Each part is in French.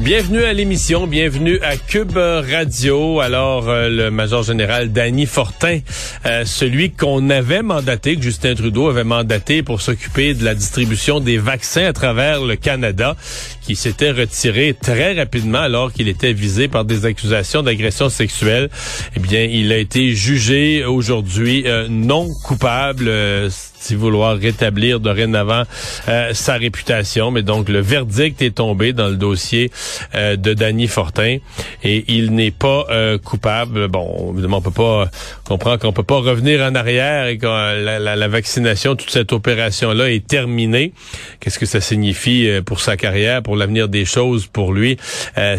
Bienvenue à l'émission, bienvenue à Cube Radio. Alors, euh, le major général Danny Fortin, euh, celui qu'on avait mandaté, que Justin Trudeau avait mandaté pour s'occuper de la distribution des vaccins à travers le Canada, qui s'était retiré très rapidement alors qu'il était visé par des accusations d'agression sexuelle. Eh bien, il a été jugé aujourd'hui euh, non coupable si vouloir rétablir dorénavant euh, sa réputation. Mais donc, le verdict est tombé dans le dossier euh, de Danny Fortin et il n'est pas euh, coupable. Bon, évidemment, on peut pas comprendre qu'on peut pas revenir en arrière et que la, vaccination, toute cette opération-là est terminée. Qu'est-ce que ça signifie pour sa carrière, l'avenir des choses pour lui?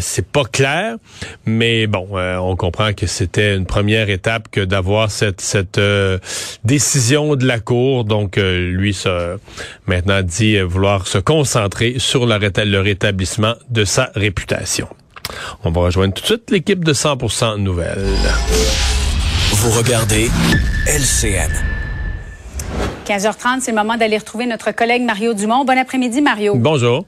C'est pas clair, mais bon, on comprend que c'était une première étape que d'avoir cette, cette décision de la Cour donc, euh, lui, ça, maintenant dit vouloir se concentrer sur le rétablissement de sa réputation. On va rejoindre tout de suite l'équipe de 100% Nouvelles. Vous regardez LCN. 15h30, c'est le moment d'aller retrouver notre collègue Mario Dumont. Bon après-midi, Mario. Bonjour.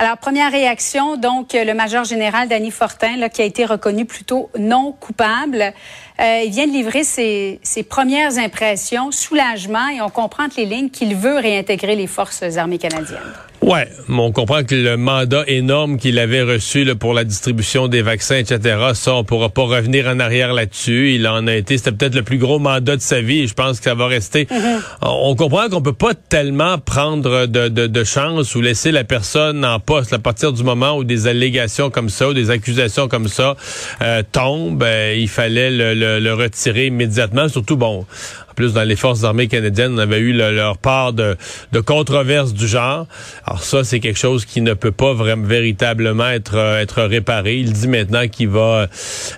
Alors, première réaction, donc, le major général Danny Fortin, là, qui a été reconnu plutôt non coupable. Euh, il vient de livrer ses, ses, premières impressions, soulagement, et on comprend entre les lignes qu'il veut réintégrer les forces armées canadiennes. Ouais, on comprend que le mandat énorme qu'il avait reçu là, pour la distribution des vaccins, etc., ça, on pourra pas revenir en arrière là-dessus. Il en a été, c'était peut-être le plus gros mandat de sa vie. Et je pense que ça va rester. Mm-hmm. On comprend qu'on peut pas tellement prendre de, de, de, chance ou laisser la personne en poste à partir du moment où des allégations comme ça ou des accusations comme ça euh, tombent. Euh, il fallait le, le, le retirer immédiatement. Surtout, bon, plus dans les forces armées canadiennes, on avait eu leur part de, de controverses du genre. Alors ça, c'est quelque chose qui ne peut pas vraiment véritablement être euh, réparé. Il dit maintenant qu'il va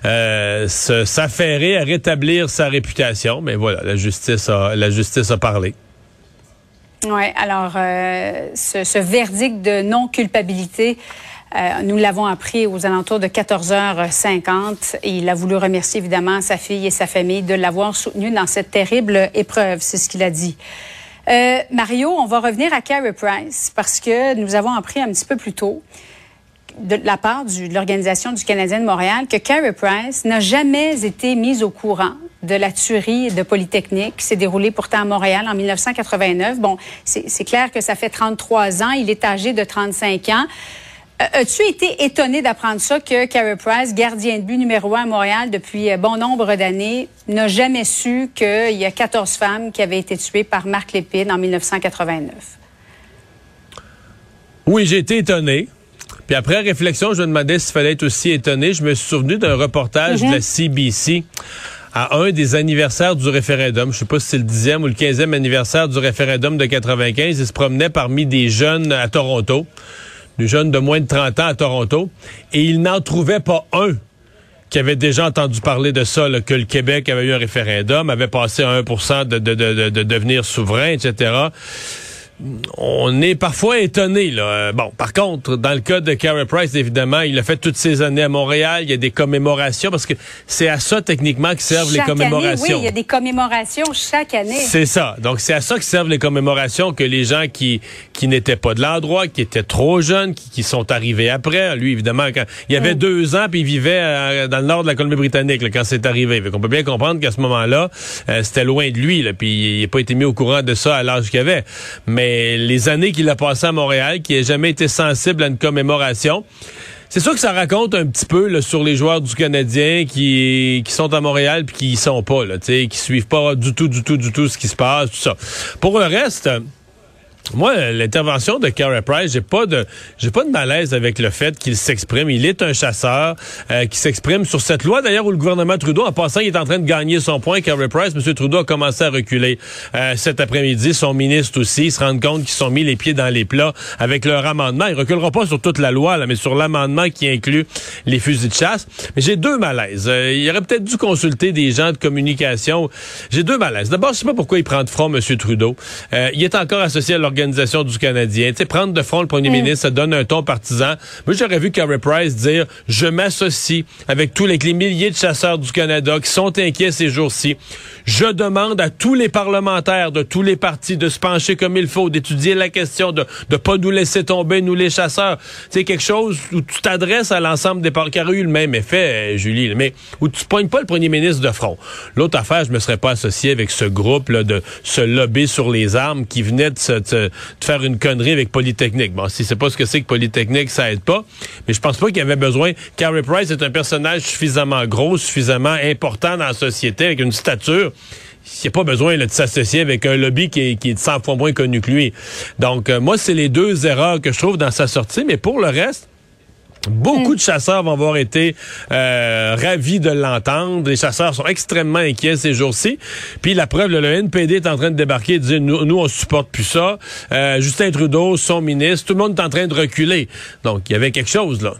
euh, s'affairer à rétablir sa réputation, mais voilà, la justice a parlé. Oui, alors euh, ce, verdict de non-culpabilité euh, nous l'avons appris aux alentours de 14h50 et il a voulu remercier évidemment sa fille et sa famille de l'avoir soutenu dans cette terrible épreuve, c'est ce qu'il a dit. Euh, Mario, on va revenir à Carey Price parce que nous avons appris un petit peu plus tôt de la part de l'Organisation du Canadien de Montréal que Carey Price n'a jamais été mise au courant de la tuerie de Polytechnique qui s'est déroulée pourtant à Montréal en 1989. Bon, c'est clair que ça fait 33 ans. Il est âgé de 35 ans. Euh, as-tu été étonné d'apprendre ça que Carey Price, gardien de but numéro un à Montréal depuis euh, bon nombre d'années, n'a jamais su qu'il y a 14 femmes qui avaient été tuées par Marc Lépine en 1989? Oui, j'ai été étonné. Puis après réflexion, je me demandais s'il fallait être aussi étonné. Je me suis souvenu d'un reportage de la CBC mm-hmm. à un des anniversaires du référendum. Je sais pas si c'est le dixième ou le quinzième anniversaire du référendum de 95. Il se promenait parmi des jeunes à Toronto des jeunes de moins de 30 ans à Toronto, et il n'en trouvait pas un qui avait déjà entendu parler de ça, que le Québec avait eu un référendum, avait passé à 1 de, de, de, de devenir souverain, etc on est parfois étonné. Là. Euh, bon, par contre, dans le cas de Carey Price, évidemment, il a fait toutes ces années à Montréal. Il y a des commémorations parce que c'est à ça techniquement que servent les commémorations. oui, il y a des commémorations chaque année. C'est ça. Donc c'est à ça que servent les commémorations que les gens qui qui n'étaient pas de l'endroit, qui étaient trop jeunes, qui, sont arrivés après. Lui, évidemment, quand il y avait mm. deux ans, puis il vivait euh, dans le nord de la Colombie-Britannique quand c'est arrivé. On peut bien comprendre qu'à ce moment-là, euh, c'était loin de lui. Là, puis il n'a pas été mis au courant de ça à l'âge qu'il avait. Mais les années qu'il a passées à Montréal, qui n'a jamais été sensible à une commémoration. C'est sûr que ça raconte un petit peu sur les joueurs du Canadien qui, qui sont à Montréal puis qui y sont pas, là, qui suivent pas du tout, du tout, du tout ce qui se passe, tout ça. Pour le reste, Moi, l'intervention de Carey Price, j'ai pas de j'ai pas de malaise avec le fait qu'il s'exprime. Il est un chasseur euh, qui s'exprime sur cette loi d'ailleurs où le gouvernement Trudeau, en passant, il est en train de gagner son point. Carey Price, M. Trudeau a commencé à reculer euh, cet après-midi. Son ministre aussi, se rendent compte qu'ils sont mis les pieds dans les plats avec leur amendement. Ils reculeront pas sur toute la loi, là, mais sur l'amendement qui inclut les fusils de chasse. Mais j'ai deux malaises. Euh, il aurait peut-être dû consulter des gens de communication. J'ai deux malaises. D'abord, je sais pas pourquoi il prend de front M. Trudeau. il est encore associé à l'organisation l'Organisation du Canadien. Tu sais, prendre de front le premier mm. ministre, ça donne un ton partisan. Moi, j'aurais vu Carey Price dire, je m'associe avec tous les, milliers de chasseurs du Canada qui sont inquiets ces jours-ci. Je demande à tous les parlementaires de tous les partis de se pencher comme il faut, d'étudier la question, de ne pas nous laisser tomber, nous les chasseurs. C'est quelque chose où tu t'adresses à l'ensemble des partis, qui aurait eu le même effet, euh, Julie, mais où tu pognes pas le premier ministre de front. L'autre affaire, je me serais pas associé avec ce groupe là, de ce lobby sur les armes qui venait de se, de faire une connerie avec Polytechnique. Bon, si c'est pas ce que c'est que Polytechnique, ça aide pas. Mais je pense pas qu'il y avait besoin. Carrie Price est un personnage suffisamment gros, suffisamment important dans la société, avec une stature il n'y a pas besoin de s'associer avec un lobby qui est, qui est 100 fois moins connu que lui. Donc, euh, moi, c'est les deux erreurs que je trouve dans sa sortie. Mais pour le reste, Beaucoup de chasseurs vont avoir été euh, ravis de l'entendre. Les chasseurs sont extrêmement inquiets ces jours-ci. Puis la preuve, le NPD est en train de débarquer et de dire nous, nous on supporte plus ça. Euh, Justin Trudeau, son ministre, tout le monde est en train de reculer. Donc il y avait quelque chose là.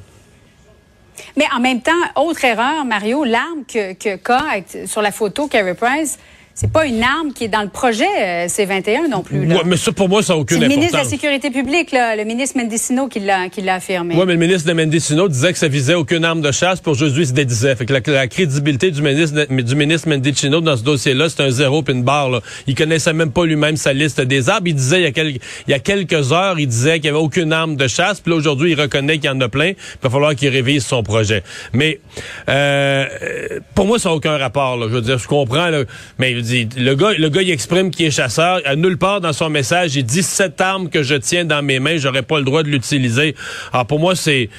Mais en même temps, autre erreur, Mario, l'arme que, que sur la photo Carey Price, c'est pas une arme qui est dans le projet euh, C-21 non plus. Là. mais ça, pour moi, ça n'a aucune importance. le ministre de la Sécurité publique, là, le ministre Mendicino, qui l'a, l'a affirmé. Oui, mais le ministre de Mendicino disait que ça visait aucune arme de chasse. Pour aujourd'hui, il se dédisait. Fait que la, crédibilité du ministre, du ministre Mendicino dans ce dossier-là, c'est un zéro puis une barre. Là. Il connaissait même pas lui-même sa liste des armes. Il disait, il y a, quelques, il y a quelques heures, il disait qu'il n'y avait aucune arme de chasse. Puis là, aujourd'hui, il reconnaît qu'il y en a plein. Il va falloir qu'il révise son projet. Mais euh, pour moi, ça n'a aucun rapport. Là. Je veux dire, je comprends. Là, mais le gars le gars, il exprime qu'il est chasseur. À nulle part dans son message, il dit cette arme que je tiens dans mes mains, j'aurais pas le droit de l'utiliser. Alors pour moi, c'est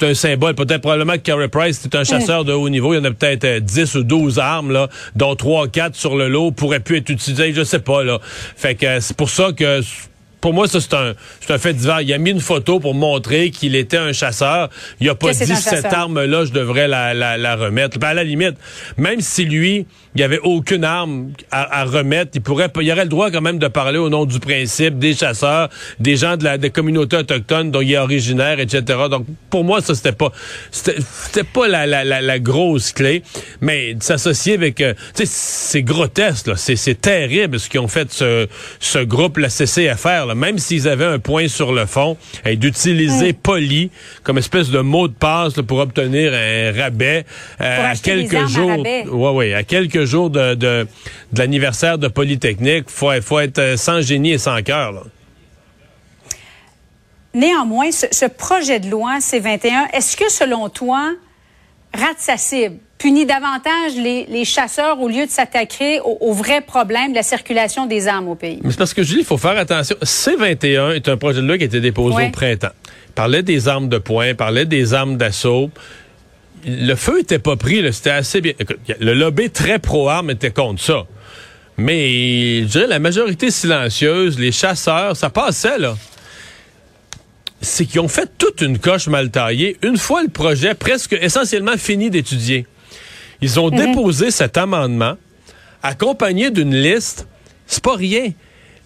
un symbole. Peut-être probablement que Carey Price est un chasseur de haut niveau. Il y en a peut-être 10 euh, ou 12 armes, là, dont 3 ou 4 sur le lot pourraient plus être utilisées. Je sais pas, là. Fait que c'est pour ça que pour moi, ça, c'est un, un fait divers. Il a mis une photo pour montrer qu'il était un chasseur. Il a pas dit cette arme-là, je devrais la, la, la remettre. Ben, à la limite, même si lui, il n'y avait aucune arme à, remettre, il pourrait, il aurait le droit quand même de parler au nom du principe des chasseurs, des gens de la des communautés autochtones dont il est originaire, etc. Donc, pour moi, ça, c'était pas, c'était pas la, la, la, grosse clé. Mais s'associer avec, euh, tu sais, c'est grotesque, là. C'est terrible ce qu'ils ont fait ce, ce groupe, la CCFR, même s'ils avaient un point sur le fond, et d'utiliser poli comme espèce de mot de passe pour obtenir un rabais euh, à quelques jours. Ouais, ouais, à quelques jours de, de, l'anniversaire de Polytechnique, faut faut être euh, sans génie et sans cœur. Néanmoins, ce, projet de loi C-21, est-ce que selon toi rate sa cible? Punit davantage les, chasseurs au lieu de s'attaquer au, vrai problème de la circulation des armes au pays. Mais c'est parce que je dis, il faut faire attention. C-21 est un projet de loi qui a été déposé au printemps. Il parlait des armes de poing, parlait des armes d'assaut. Le feu était pas pris, c'était assez bien. le lobby très pro-armes était contre ça. Mais je dirais la majorité silencieuse, les chasseurs, ça passait là c'est qu'ils ont fait toute une coche mal taillée une fois le projet presque essentiellement fini d'étudier. Ils ont mhm. déposé cet amendement accompagné d'une liste. C'est pas rien.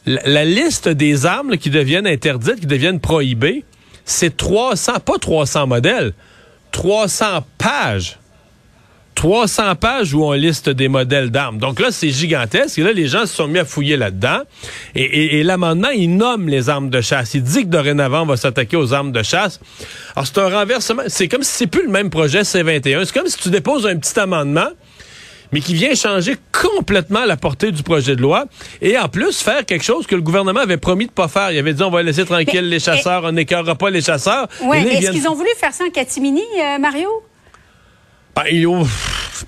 La, liste des armes qui deviennent interdites, qui deviennent prohibées, c'est 300, pas 300 modèles, 300 pages. 300 pages où on liste des modèles d'armes. Donc là, c'est gigantesque. Et là, les gens se sont mis à fouiller là-dedans. Et, l'amendement, il nomme les armes de chasse. Il dit que dorénavant, on va s'attaquer aux armes de chasse. Alors, c'est un renversement. C'est comme si c'est plus le même projet C-21. C'est comme si tu déposes un petit amendement mais qui vient changer complètement la portée du projet de loi et en plus faire quelque chose que le gouvernement avait promis de pas faire. Il avait dit on va laisser tranquille les chasseurs, on n'écœurera pas les chasseurs. Oui, est-ce qu'ils ont voulu faire ça en catimini, euh, Mario? Ben,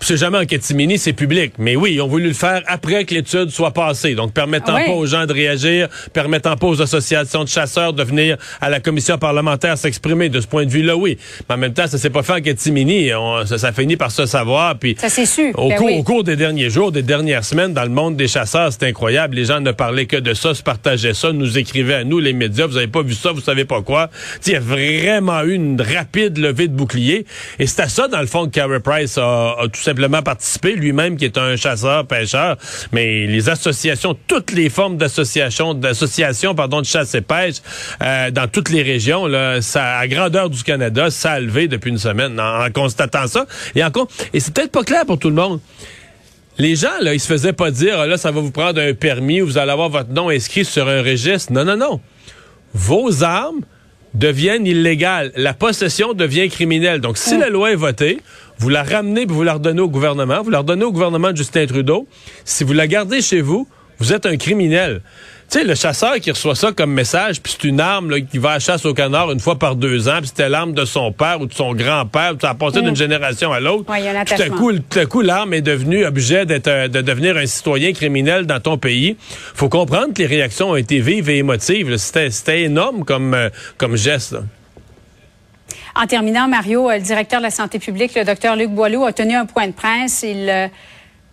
c'est jamais en catimini, c'est public. Mais oui, ils ont voulu le faire après que l'étude soit passée. Donc, permettant Oui. pas aux gens de réagir, permettant pas aux associations de chasseurs de venir à la commission parlementaire s'exprimer. De ce point de vue-là, oui. Mais en même temps, ça s'est pas fait en catimini. On- ça, ça finit par se savoir. Puis, Ça s'est su. au, Ben cours, oui. au cours des derniers jours, des dernières semaines, dans le monde des chasseurs, c'est incroyable. Les gens ne parlaient que de ça, se partageaient ça, nous écrivaient à nous, les médias. Vous avez pas vu ça, vous savez pas quoi. Il y a vraiment eu une rapide levée de bouclier. Et c'est à ça, dans le fond, que Carey Price a, a tout simplement participé, lui-même qui est un chasseur, pêcheur. Mais les associations, toutes les formes d'associations, d'associations, pardon, de chasse et pêche, euh, dans toutes les régions, là, ça, à grandeur du Canada, ça a levé depuis une semaine en, en constatant ça. Et encore, et c'est peut-être pas clair pour tout le monde. Les gens, là, ils se faisaient pas dire, Ah, là, ça va vous prendre un permis ou vous allez avoir votre nom inscrit sur un registre. Non, non, non. Vos armes deviennent illégales. La possession devient criminelle. Donc, si la loi est votée, vous la ramenez puis vous la redonnez au gouvernement. Vous la redonnez au gouvernement de Justin Trudeau. Si vous la gardez chez vous, vous êtes un criminel. Tu sais, le chasseur qui reçoit ça comme message, puis c'est une arme là, qui va à la chasse au canard une fois par deux ans, puis c'était l'arme de son père ou de son grand-père, ça a passé d'une génération à l'autre. Ouais, Tout à coup, tout à coup, l'arme est devenue objet d'être, de devenir un citoyen criminel dans ton pays. Faut comprendre que les réactions ont été vives et émotives. c'était énorme comme, euh, comme geste. là. En terminant, Mario, euh, le directeur de la santé publique, le docteur Luc Boileau, a tenu un point de presse. Il euh,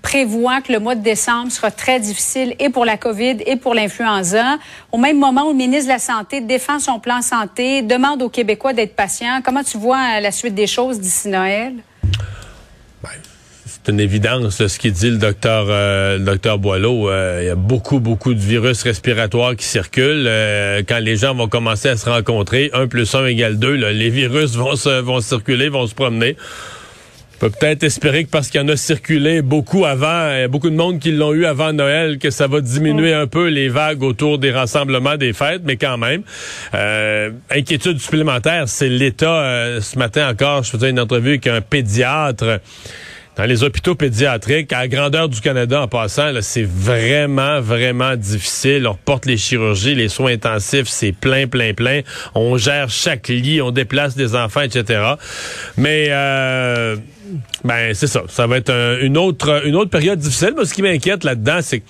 prévoit que le mois de décembre sera très difficile et pour la COVID et pour l'influenza. Au même moment où le ministre de la Santé défend son plan santé, demande aux Québécois d'être patients. Comment tu vois euh, la suite des choses d'ici Noël? C'est une évidence là, ce qu'il dit le docteur euh, le docteur Boileau. Euh, Il y a beaucoup beaucoup de virus respiratoires qui circulent. Euh, quand les gens vont commencer à se rencontrer, 1 plus 1 égale 2, là, les virus vont se vont circuler, vont se promener. On peut peut-être espérer que parce qu'il y en a circulé beaucoup avant, il y a beaucoup de monde qui l'ont eu avant Noël, que ça va diminuer un peu les vagues autour des rassemblements des fêtes, mais quand même. Euh, inquiétude supplémentaire, c'est l'État. euh, ce matin encore, je faisais une entrevue avec un pédiatre dans les hôpitaux pédiatriques, à la grandeur du Canada en passant, c'est vraiment, vraiment difficile. On reporte les chirurgies, les soins intensifs, c'est plein, plein, plein. On gère chaque lit, on déplace des enfants, etc. Mais euh, ben c'est ça. Ça va être un- une autre une autre période difficile. Mais ce qui m'inquiète là-dedans, c'est que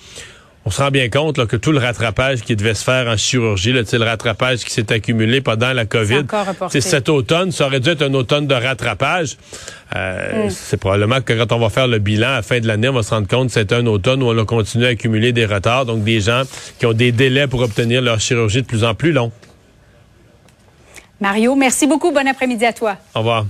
on se rend bien compte là, que tout le rattrapage qui devait se faire en chirurgie, là, le rattrapage qui s'est accumulé pendant la COVID, c'est cet automne, ça aurait dû être un automne de rattrapage. Euh, C'est probablement que quand on va faire le bilan à la fin de l'année, on va se rendre compte que c'est un automne où on a continué à accumuler des retards, donc des gens qui ont des délais pour obtenir leur chirurgie de plus en plus longs. Mario, merci beaucoup. Bon après-midi à toi. Au revoir.